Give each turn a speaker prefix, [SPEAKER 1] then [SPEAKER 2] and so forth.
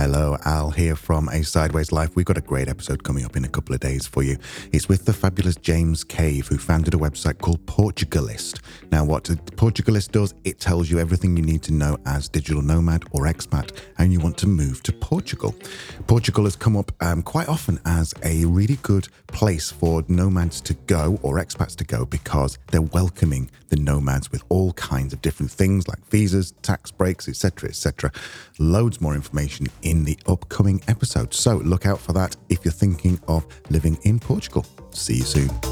[SPEAKER 1] Hello, Al here from A Sideways Life. We've got a great episode coming up in a couple of days for you. It's with the fabulous James Cave, who founded a website called Portugalist. Now, what Portugalist does, it tells you everything you need to know as digital nomad or expat and you want to move to Portugal. Portugal has come up um, quite often as a really good place for nomads to go or expats to go because they're welcoming the nomads with all kinds of different things like visas, tax breaks, etc., etc. Loads more information in the upcoming episode. So look out for that if you're thinking of living in Portugal. See you soon.